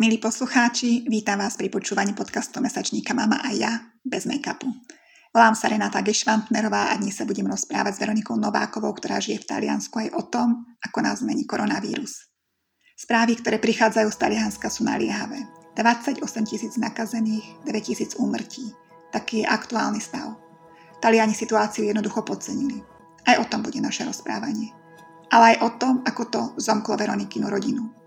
Milí poslucháči, vítam vás pri počúvaní podcastu Mesačníka Mama a ja bez make-upu. Volám sa Renata Gešvantnerová a dnes sa budem rozprávať s Veronikou Novákovou, ktorá žije v Taliansku aj o tom, ako nás zmení koronavírus. Správy, ktoré prichádzajú z Talianska sú naliehavé. 28 tisíc nakazených, 9 tisíc úmrtí. Taký je aktuálny stav. Taliani situáciu jednoducho podcenili. Aj o tom bude naše rozprávanie. Ale aj o tom, ako to zomklo Veronikinu rodinu.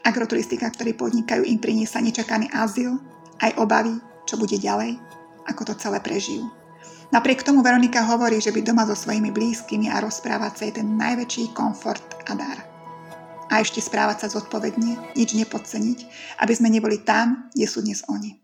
Agroturistika, ktorí podnikajú, im priniesla nečakaný azyl, aj obavy, čo bude ďalej, ako to celé prežijú. Napriek tomu Veronika hovorí, že byť doma so svojimi blízkymi a rozprávať sa je ten najväčší komfort a dar. A ešte správať sa zodpovedne, nič nepodceniť, aby sme neboli tam, kde sú dnes oni.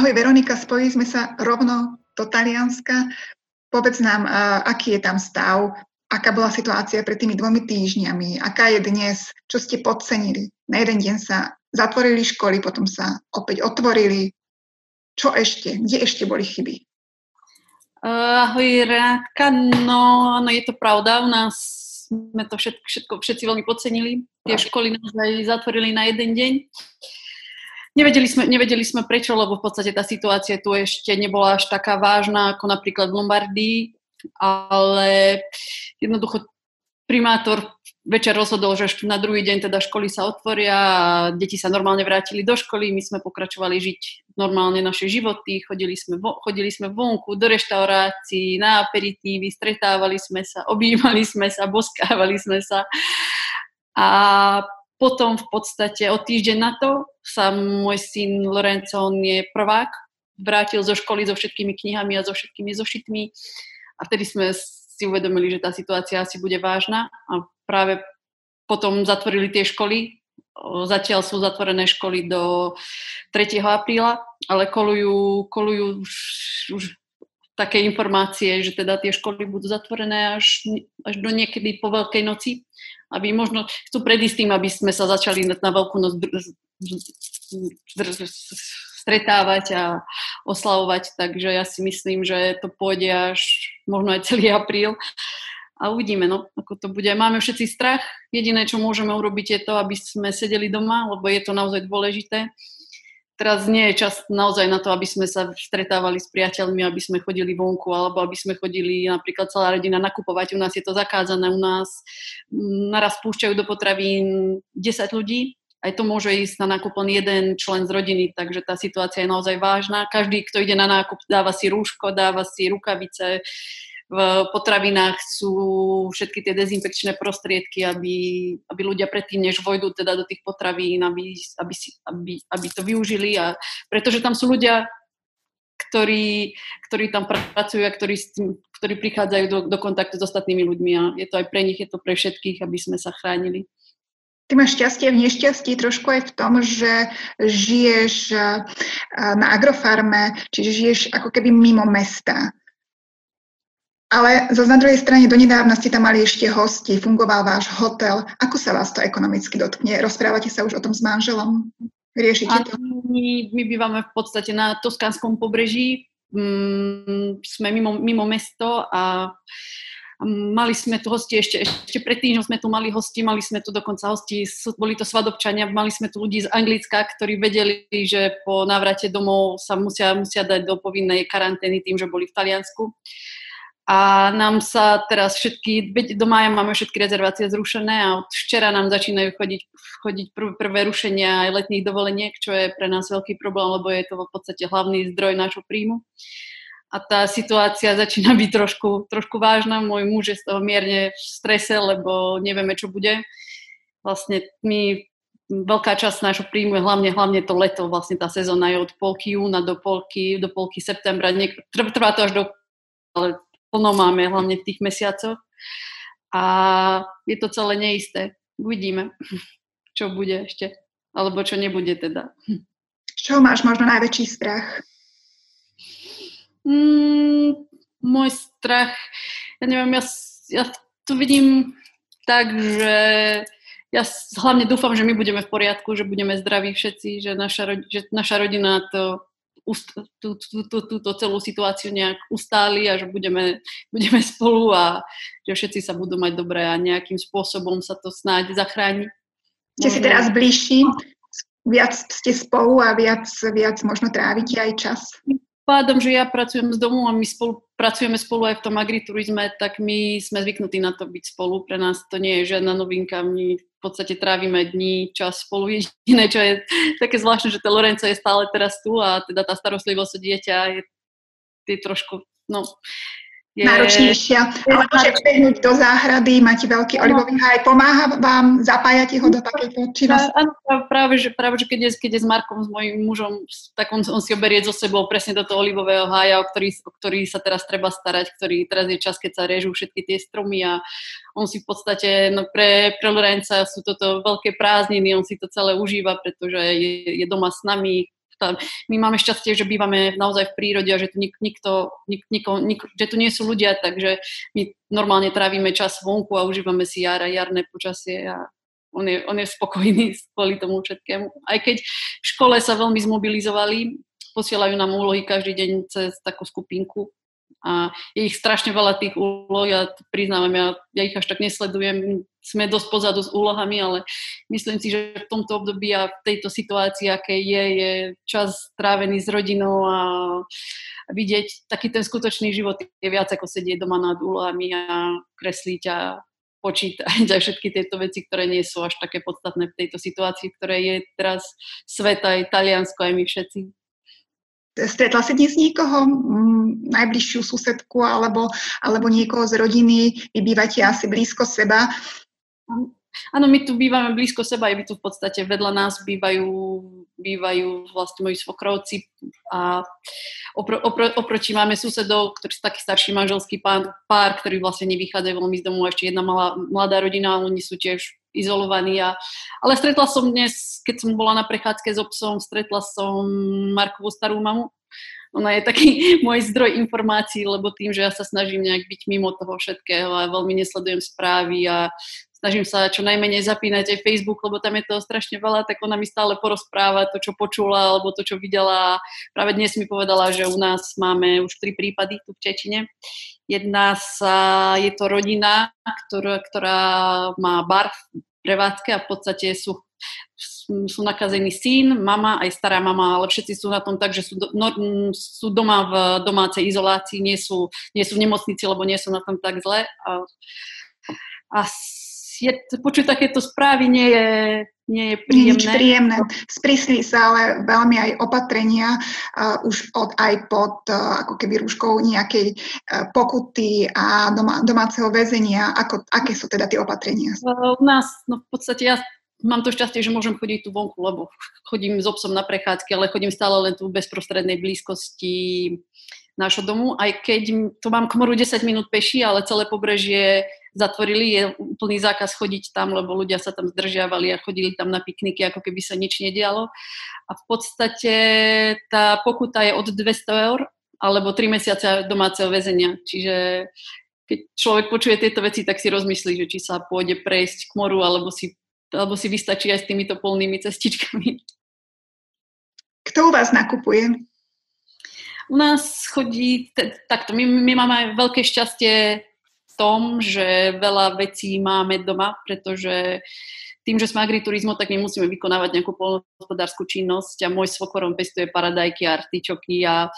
Ahoj Veronika, spojili sme sa rovno do Talianska. Povedz nám, aký je tam stav, aká bola situácia pred tými dvomi týždňami, aká je dnes, čo ste podcenili. Na jeden deň sa zatvorili školy, potom sa opäť otvorili. Čo ešte? Kde ešte boli chyby? ahoj Renátka, no, no je to pravda, u nás sme to všetko, všetko všetci veľmi podcenili. Tie školy naozaj zatvorili na jeden deň. Nevedeli sme, nevedeli sme prečo, lebo v podstate tá situácia tu ešte nebola až taká vážna ako napríklad v Lombardii, ale jednoducho primátor večer rozhodol, že na druhý deň teda školy sa otvoria a deti sa normálne vrátili do školy, my sme pokračovali žiť normálne naše životy, chodili sme, vo, chodili sme vonku, do reštaurácií, na aperitívy, stretávali sme sa, objímali sme sa, boskávali sme sa. A potom v podstate o týždeň na to sa môj syn Lorenzo, on je prvák, vrátil zo školy so všetkými knihami a so všetkými zošitmi a vtedy sme si uvedomili, že tá situácia asi bude vážna a práve potom zatvorili tie školy. Zatiaľ sú zatvorené školy do 3. apríla, ale kolujú, kolujú už, už také informácie, že teda tie školy budú zatvorené až, až do niekedy po Veľkej noci. Aby možno chcú predísť tým, aby sme sa začali na, na veľkú noc stretávať a oslavovať, takže ja si myslím, že to pôjde až možno aj celý apríl. A uvidíme, no, ako to bude. Máme všetci strach, jediné, čo môžeme urobiť je to, aby sme sedeli doma, lebo je to naozaj dôležité teraz nie je čas naozaj na to, aby sme sa stretávali s priateľmi, aby sme chodili vonku, alebo aby sme chodili napríklad celá rodina nakupovať. U nás je to zakázané, u nás mm, naraz púšťajú do potravín 10 ľudí, aj to môže ísť na nákup len jeden člen z rodiny, takže tá situácia je naozaj vážna. Každý, kto ide na nákup, dáva si rúško, dáva si rukavice, v potravinách sú všetky tie dezinfekčné prostriedky, aby, aby ľudia predtým, než vojdu teda do tých potravín, aby, aby, si, aby, aby to využili. A, pretože tam sú ľudia, ktorí, ktorí tam pracujú a ktorí, ktorí prichádzajú do, do kontaktu s ostatnými ľuďmi a je to aj pre nich, je to pre všetkých, aby sme sa chránili. Ty máš šťastie v nešťastí trošku aj v tom, že žiješ na agrofarme, čiže žiješ ako keby mimo mesta. Ale zo na druhej strane donedávna ste tam mali ešte hosti, fungoval váš hotel. Ako sa vás to ekonomicky dotkne? Rozprávate sa už o tom s manželom? Riešite to? My, my bývame v podstate na Toskánskom pobreží, mm, sme mimo, mimo mesto a mali sme tu hosti ešte, ešte predtým, že sme tu mali hosti, mali sme tu dokonca hosti, boli to svadobčania, mali sme tu ľudí z Anglicka, ktorí vedeli, že po návrate domov sa musia, musia dať do povinnej karantény tým, že boli v Taliansku. A nám sa teraz všetky, do mája máme všetky rezervácie zrušené a od včera nám začínajú chodiť, chodiť prv, prvé rušenia aj letných dovoleniek, čo je pre nás veľký problém, lebo je to v podstate hlavný zdroj nášho príjmu. A tá situácia začína byť trošku, trošku vážna. Môj muž je z toho mierne v strese, lebo nevieme, čo bude. Vlastne my veľká časť nášho príjmu je hlavne, hlavne to leto, vlastne tá sezóna je od polky júna do polky, do polky septembra, Niek- trvá to až do ale plno máme, hlavne v tých mesiacoch. A je to celé neisté. Uvidíme, čo bude ešte, alebo čo nebude teda. Z čoho máš možno najväčší strach? Mm, môj strach, ja neviem, ja, ja to vidím tak, že ja hlavne dúfam, že my budeme v poriadku, že budeme zdraví všetci, že naša, že naša rodina to tú, tú, tú, túto celú situáciu nejak ustáli a že budeme, budeme spolu a že všetci sa budú mať dobre a nejakým spôsobom sa to snáď zachráni. Ste si teraz bližší, viac ste spolu a viac, viac možno trávite aj čas? Pádom, že ja pracujem z domu a my spolu, pracujeme spolu aj v tom agriturizme, tak my sme zvyknutí na to byť spolu. Pre nás to nie je žiadna novinka. My v podstate trávime dní, čas spolu. Jediné, čo je také zvláštne, že tá Lorenzo je stále teraz tu a teda tá starostlivosť o dieťa je, je trošku, no, je... náročnejšia, ale môže behnúť do záhrady, máte veľký olivový haj, pomáha vám, zapájate ho do takejto činnosti? Áno, práve, že, práve, že keď je, keď je s Markom, s mojím mužom, tak on, on si ho berie so sebou presne do toho olivového hája, o ktorý, o ktorý sa teraz treba starať, ktorý teraz je čas, keď sa režú všetky tie stromy a on si v podstate, no pre, pre Lorenca sú toto veľké prázdniny, on si to celé užíva, pretože je, je doma s nami, tá, my máme šťastie, že bývame naozaj v prírode a že tu nik, nikto, nik, niko, nik, že tu nie sú ľudia, takže my normálne trávime čas vonku a užívame si jar a jarné počasie a on je, on je spokojný kvôli tomu všetkému. Aj keď v škole sa veľmi zmobilizovali, posielajú nám úlohy každý deň cez takú skupinku a je ich strašne veľa tých úloh, ja priznávam, ja, ja ich až tak nesledujem, sme dosť pozadu s úlohami, ale myslím si, že v tomto období a v tejto situácii, aké je, je čas strávený s rodinou a vidieť taký ten skutočný život je viac ako sedieť doma nad úlohami a kresliť a počítať aj všetky tieto veci, ktoré nie sú až také podstatné v tejto situácii, ktoré je teraz svet aj Taliansko, aj my všetci. Stretla si dnes niekoho, mm, najbližšiu susedku alebo, alebo niekoho z rodiny, vy bývate asi blízko seba. Áno, my tu bývame blízko seba, aj tu v podstate vedľa nás bývajú, bývajú vlastne moji svokrovci a opro, opro, oproti máme susedov, ktorý sú taký starší manželský pár, ktorý vlastne nevychádzajú veľmi z domu, ešte jedna malá, mladá rodina, oni sú tiež izolovaní. A, ale stretla som dnes, keď som bola na prechádzke s obsom, stretla som Markovú starú mamu. Ona je taký môj zdroj informácií, lebo tým, že ja sa snažím nejak byť mimo toho všetkého a veľmi nesledujem správy a snažím sa čo najmenej zapínať aj Facebook, lebo tam je toho strašne veľa, tak ona mi stále porozpráva to, čo počula, alebo to, čo videla. Práve dnes mi povedala, že u nás máme už tri prípady tu v Čečine. Jedna sa, je to rodina, ktorá, ktorá má bar v prevádzke a v podstate sú sú nakazení syn, mama, aj stará mama, ale všetci sú na tom tak, že sú, do, no, sú doma v domácej izolácii, nie sú, nie sú v nemocnici, lebo nie sú na tom tak zle. A, a je, počuť takéto správy nie je, nie je príjemné. Nič príjemné. Sprísnili sa ale veľmi aj opatrenia uh, už od, aj pod uh, ako keby rúškou nejakej uh, pokuty a doma, domáceho väzenia. Ako, aké sú teda tie opatrenia? U nás, no v podstate ja mám to šťastie, že môžem chodiť tu vonku, lebo chodím s obsom na prechádzky, ale chodím stále len tu v bezprostrednej blízkosti nášho domu, aj keď to mám komoru 10 minút peši, ale celé pobrežie zatvorili, je úplný zákaz chodiť tam, lebo ľudia sa tam zdržiavali a chodili tam na pikniky, ako keby sa nič nedialo. A v podstate tá pokuta je od 200 eur alebo 3 mesiace domáceho väzenia. Čiže keď človek počuje tieto veci, tak si rozmyslí, že či sa pôjde prejsť k moru, alebo si, alebo si vystačí aj s týmito polnými cestičkami. Kto u vás nakupuje? U nás chodí, takto, my, my máme veľké šťastie tom, že veľa vecí máme doma, pretože tým, že sme agriturizmo, tak my musíme vykonávať nejakú polnohospodárskú činnosť a môj svokorom pestuje paradajky a artičoky a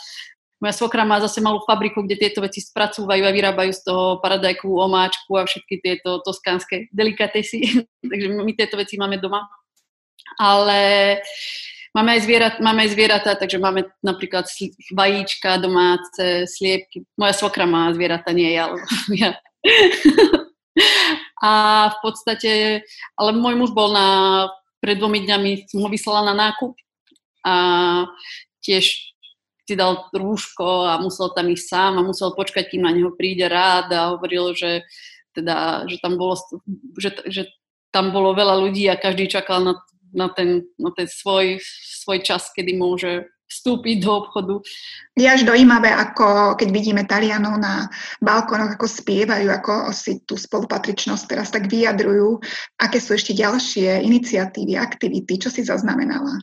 moja svokra má zase malú fabriku, kde tieto veci spracúvajú a vyrábajú z toho paradajku, omáčku a všetky tieto toskánske delikatesy. Takže my tieto veci máme doma. Ale máme aj, zvierat, máme aj zvieratá, takže máme napríklad vajíčka domáce, sliepky. Moja svokra má zvieratá, nie ja, ale ja a v podstate, ale môj muž bol na, pred dvomi dňami, som ho vyslala na nákup a tiež si dal rúško a musel tam ísť sám a musel počkať, kým na neho príde rád a hovoril, že teda, že tam bolo, že, že tam bolo veľa ľudí a každý čakal na, na, ten, na ten svoj, svoj čas, kedy môže vstúpiť do obchodu. Je až dojímavé, ako keď vidíme Talianov na balkónoch, ako spievajú, ako si tú spolupatričnosť teraz tak vyjadrujú. Aké sú ešte ďalšie iniciatívy, aktivity, čo si zaznamenala?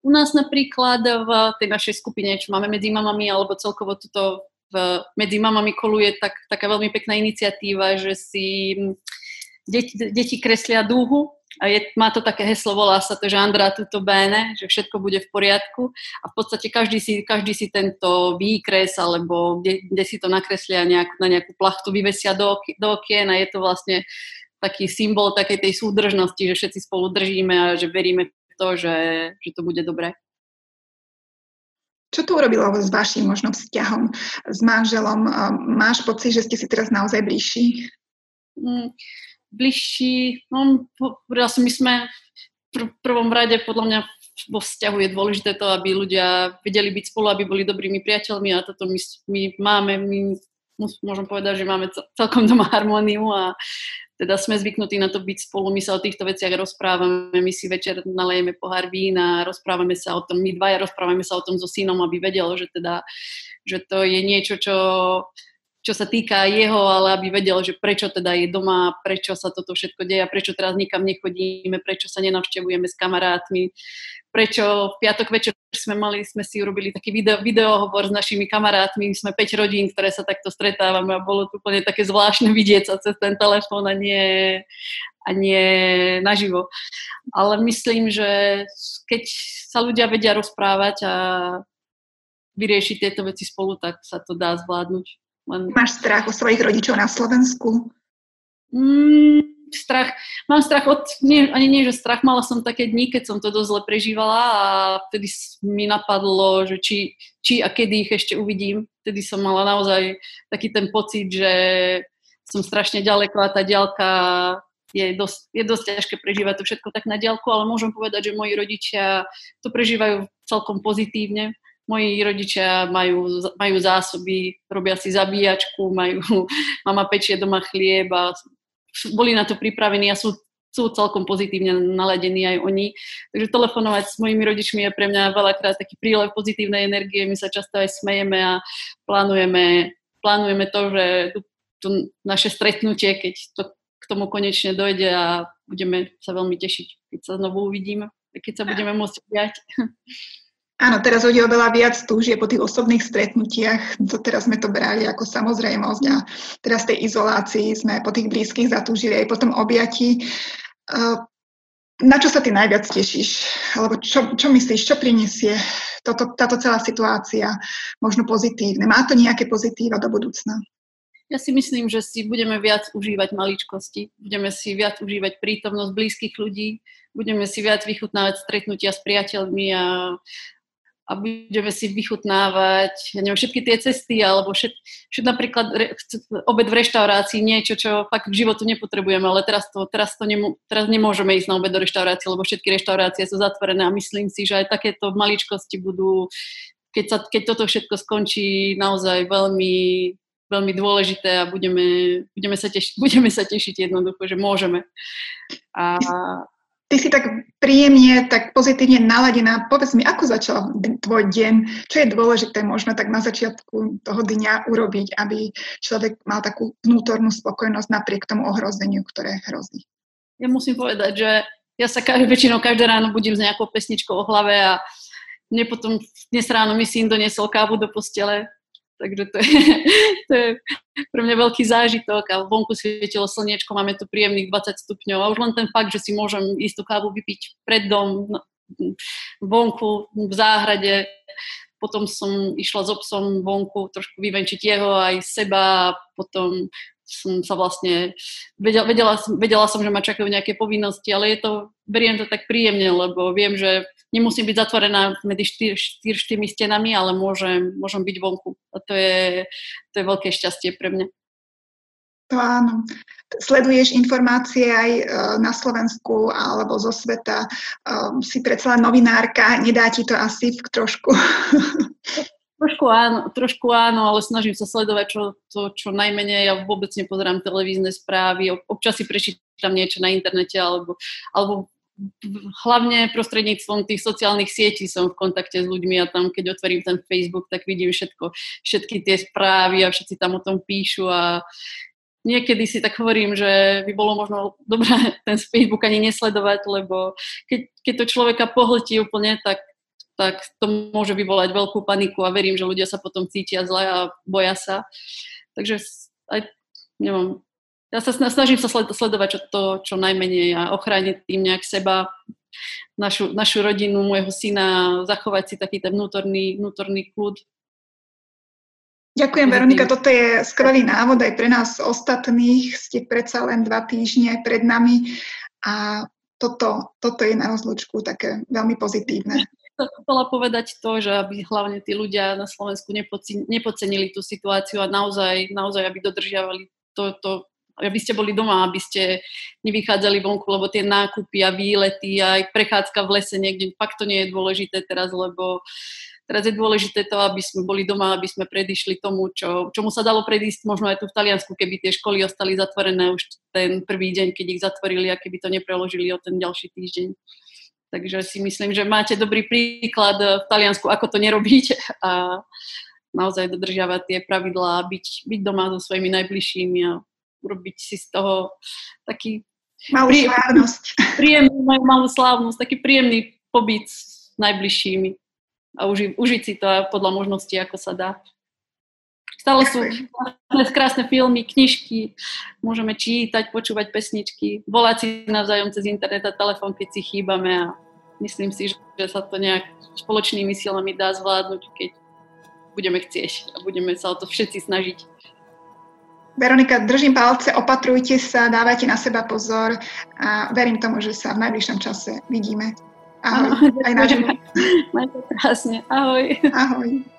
U nás napríklad v tej našej skupine, čo máme medzi mamami, alebo celkovo tuto v, medzi mamami koluje tak, taká veľmi pekná iniciatíva, že si deti, deti kreslia dúhu je, má to také heslo, volá sa to, že Andra tuto bene, že všetko bude v poriadku a v podstate každý si, každý si tento výkres alebo kde, kde si to nakreslia nejak, na nejakú plachtu, vyvesia do, do okien a je to vlastne taký symbol takej tej súdržnosti, že všetci spolu držíme a že veríme v to, že, že to bude dobré. Čo to urobilo s vašim možno vzťahom s manželom? Máš pocit, že ste si teraz naozaj bližší? Mm, bližší, no som, my sme v prvom rade podľa mňa vo vzťahu je dôležité to, aby ľudia vedeli byť spolu, aby boli dobrými priateľmi a toto my, my máme, my môžem povedať, že máme celkom doma harmóniu a teda sme zvyknutí na to byť spolu, my sa o týchto veciach rozprávame, my si večer nalejeme pohár vína, rozprávame sa o tom, my dvaja rozprávame sa o tom so synom, aby vedel, že teda, že to je niečo, čo čo sa týka jeho, ale aby vedel, že prečo teda je doma, prečo sa toto všetko deje, prečo teraz nikam nechodíme, prečo sa nenavštevujeme s kamarátmi, prečo v piatok večer sme mali, sme si urobili taký video, videohovor s našimi kamarátmi, sme 5 rodín, ktoré sa takto stretávame a bolo to úplne také zvláštne vidieť sa cez ten telefón a nie, a nie naživo. Ale myslím, že keď sa ľudia vedia rozprávať a vyriešiť tieto veci spolu, tak sa to dá zvládnuť. Len... Máš strach o svojich rodičov na Slovensku? Mm, strach. Mám strach od, nie, ani nie, že strach, mala som také dni, keď som to dosť zle prežívala a vtedy mi napadlo, že či, či a kedy ich ešte uvidím. Vtedy som mala naozaj taký ten pocit, že som strašne ďaleko a tá ďalka je dosť, je dosť ťažké prežívať to všetko tak na ďalku, ale môžem povedať, že moji rodičia to prežívajú celkom pozitívne moji rodičia majú, majú zásoby, robia si zabíjačku, majú, mama pečie doma chlieb a boli na to pripravení a sú, sú celkom pozitívne naladení aj oni. Takže telefonovať s mojimi rodičmi je pre mňa veľakrát taký prílev pozitívnej energie, my sa často aj smejeme a plánujeme, plánujeme to, že to naše stretnutie, keď to k tomu konečne dojde a budeme sa veľmi tešiť, keď sa znovu uvidíme, keď sa budeme môcť viať. Áno, teraz ľudia oveľa viac túžia po tých osobných stretnutiach. Teraz sme to brali ako samozrejmosť a teraz tej izolácii sme po tých blízkych zatúžili aj po tom objatí. Na čo sa ty najviac tešíš? Alebo čo, čo myslíš, čo prinesie toto, táto celá situácia možno pozitívne? Má to nejaké pozitíva do budúcna? Ja si myslím, že si budeme viac užívať maličkosti, budeme si viac užívať prítomnosť blízkych ľudí, budeme si viac vychutnávať stretnutia s priateľmi a a budeme si vychutnávať ja neviem, všetky tie cesty, alebo všet, všet napríklad re, obed v reštaurácii, niečo, čo fakt v životu nepotrebujeme, ale teraz, to, teraz, to nemo, teraz nemôžeme ísť na obed do reštaurácie, lebo všetky reštaurácie sú zatvorené a myslím si, že aj takéto maličkosti budú, keď, sa, keď toto všetko skončí, naozaj veľmi, veľmi dôležité a budeme, budeme, sa tešiť, budeme sa tešiť jednoducho, že môžeme. A, Ty si tak príjemne, tak pozitívne naladená. Povedz mi, ako začal tvoj deň? Čo je dôležité možno tak na začiatku toho dňa urobiť, aby človek mal takú vnútornú spokojnosť napriek tomu ohrozeniu, ktoré hrozí? Ja musím povedať, že ja sa každý, väčšinou každé ráno budím s nejakou pesničkou o hlave a mne potom dnes ráno mi syn doniesol kávu do postele Takže to je, to je pre mňa veľký zážitok a vonku svietilo slniečko, máme tu príjemných 20 stupňov a už len ten fakt, že si môžem ísť kávu vypiť pred dom, no, vonku, v záhrade, potom som išla s obsom vonku trošku vyvenčiť jeho aj seba potom som sa vlastne, vedela, vedela, vedela som, že ma čakajú nejaké povinnosti, ale je to, beriem to tak príjemne, lebo viem, že nemusím byť zatvorená medzi štyr, štyr, štyrmi stenami, ale môžem, môžem byť vonku. A to je, to je veľké šťastie pre mňa. To áno. Sleduješ informácie aj e, na Slovensku alebo zo sveta. Um, si predsa novinárka, nedá ti to asi trošku Trošku áno, trošku áno, ale snažím sa sledovať čo, to, čo najmenej. Ja vôbec nepozerám televízne správy, občas si prečítam niečo na internete alebo, alebo hlavne prostredníctvom tých sociálnych sietí som v kontakte s ľuďmi a tam, keď otvorím ten Facebook, tak vidím všetko, všetky tie správy a všetci tam o tom píšu a niekedy si tak hovorím, že by bolo možno dobré ten Facebook ani nesledovať, lebo keď, keď to človeka pohltí úplne, tak, tak to môže vyvolať veľkú paniku a verím, že ľudia sa potom cítia zle a boja sa. Takže aj, neviem, ja sa snažím sa sledovať čo, to, čo najmenej a ochrániť tým nejak seba, našu, našu rodinu, môjho syna, zachovať si taký ten vnútorný, vnútorný kľud. Ďakujem, Veronika, toto je skvelý návod aj pre nás ostatných. Ste predsa len dva týždne pred nami a toto, toto je na rozlučku také veľmi pozitívne. Chcela povedať to, že aby hlavne tí ľudia na Slovensku nepocenili tú situáciu a naozaj, naozaj aby dodržiavali to, to, aby ste boli doma, aby ste nevychádzali vonku, lebo tie nákupy a výlety a aj prechádzka v lese niekde, fakt to nie je dôležité teraz, lebo teraz je dôležité to, aby sme boli doma, aby sme predišli tomu, čo, čomu sa dalo predísť možno aj tu v Taliansku, keby tie školy ostali zatvorené už ten prvý deň, keď ich zatvorili a keby to nepreložili o ten ďalší týždeň. Takže si myslím, že máte dobrý príklad v Taliansku, ako to nerobiť a naozaj dodržiavať tie pravidlá, byť, byť doma so svojimi najbližšími a urobiť si z toho taký malú príjemný, slávnosť. Príjemný, malú slávnosť, taký príjemný pobyt s najbližšími a uži, užiť si to podľa možností, ako sa dá. Stále sú krásne filmy, knižky, môžeme čítať, počúvať pesničky, volať si navzájom cez internet a telefón, keď si chýbame a myslím si, že sa to nejak spoločnými silami dá zvládnuť, keď budeme chcieť a budeme sa o to všetci snažiť. Veronika, držím palce, opatrujte sa, dávajte na seba pozor a verím tomu, že sa v najbližšom čase vidíme. Ahoj. Ahoj aj na Majte krásne. Ahoj. Ahoj.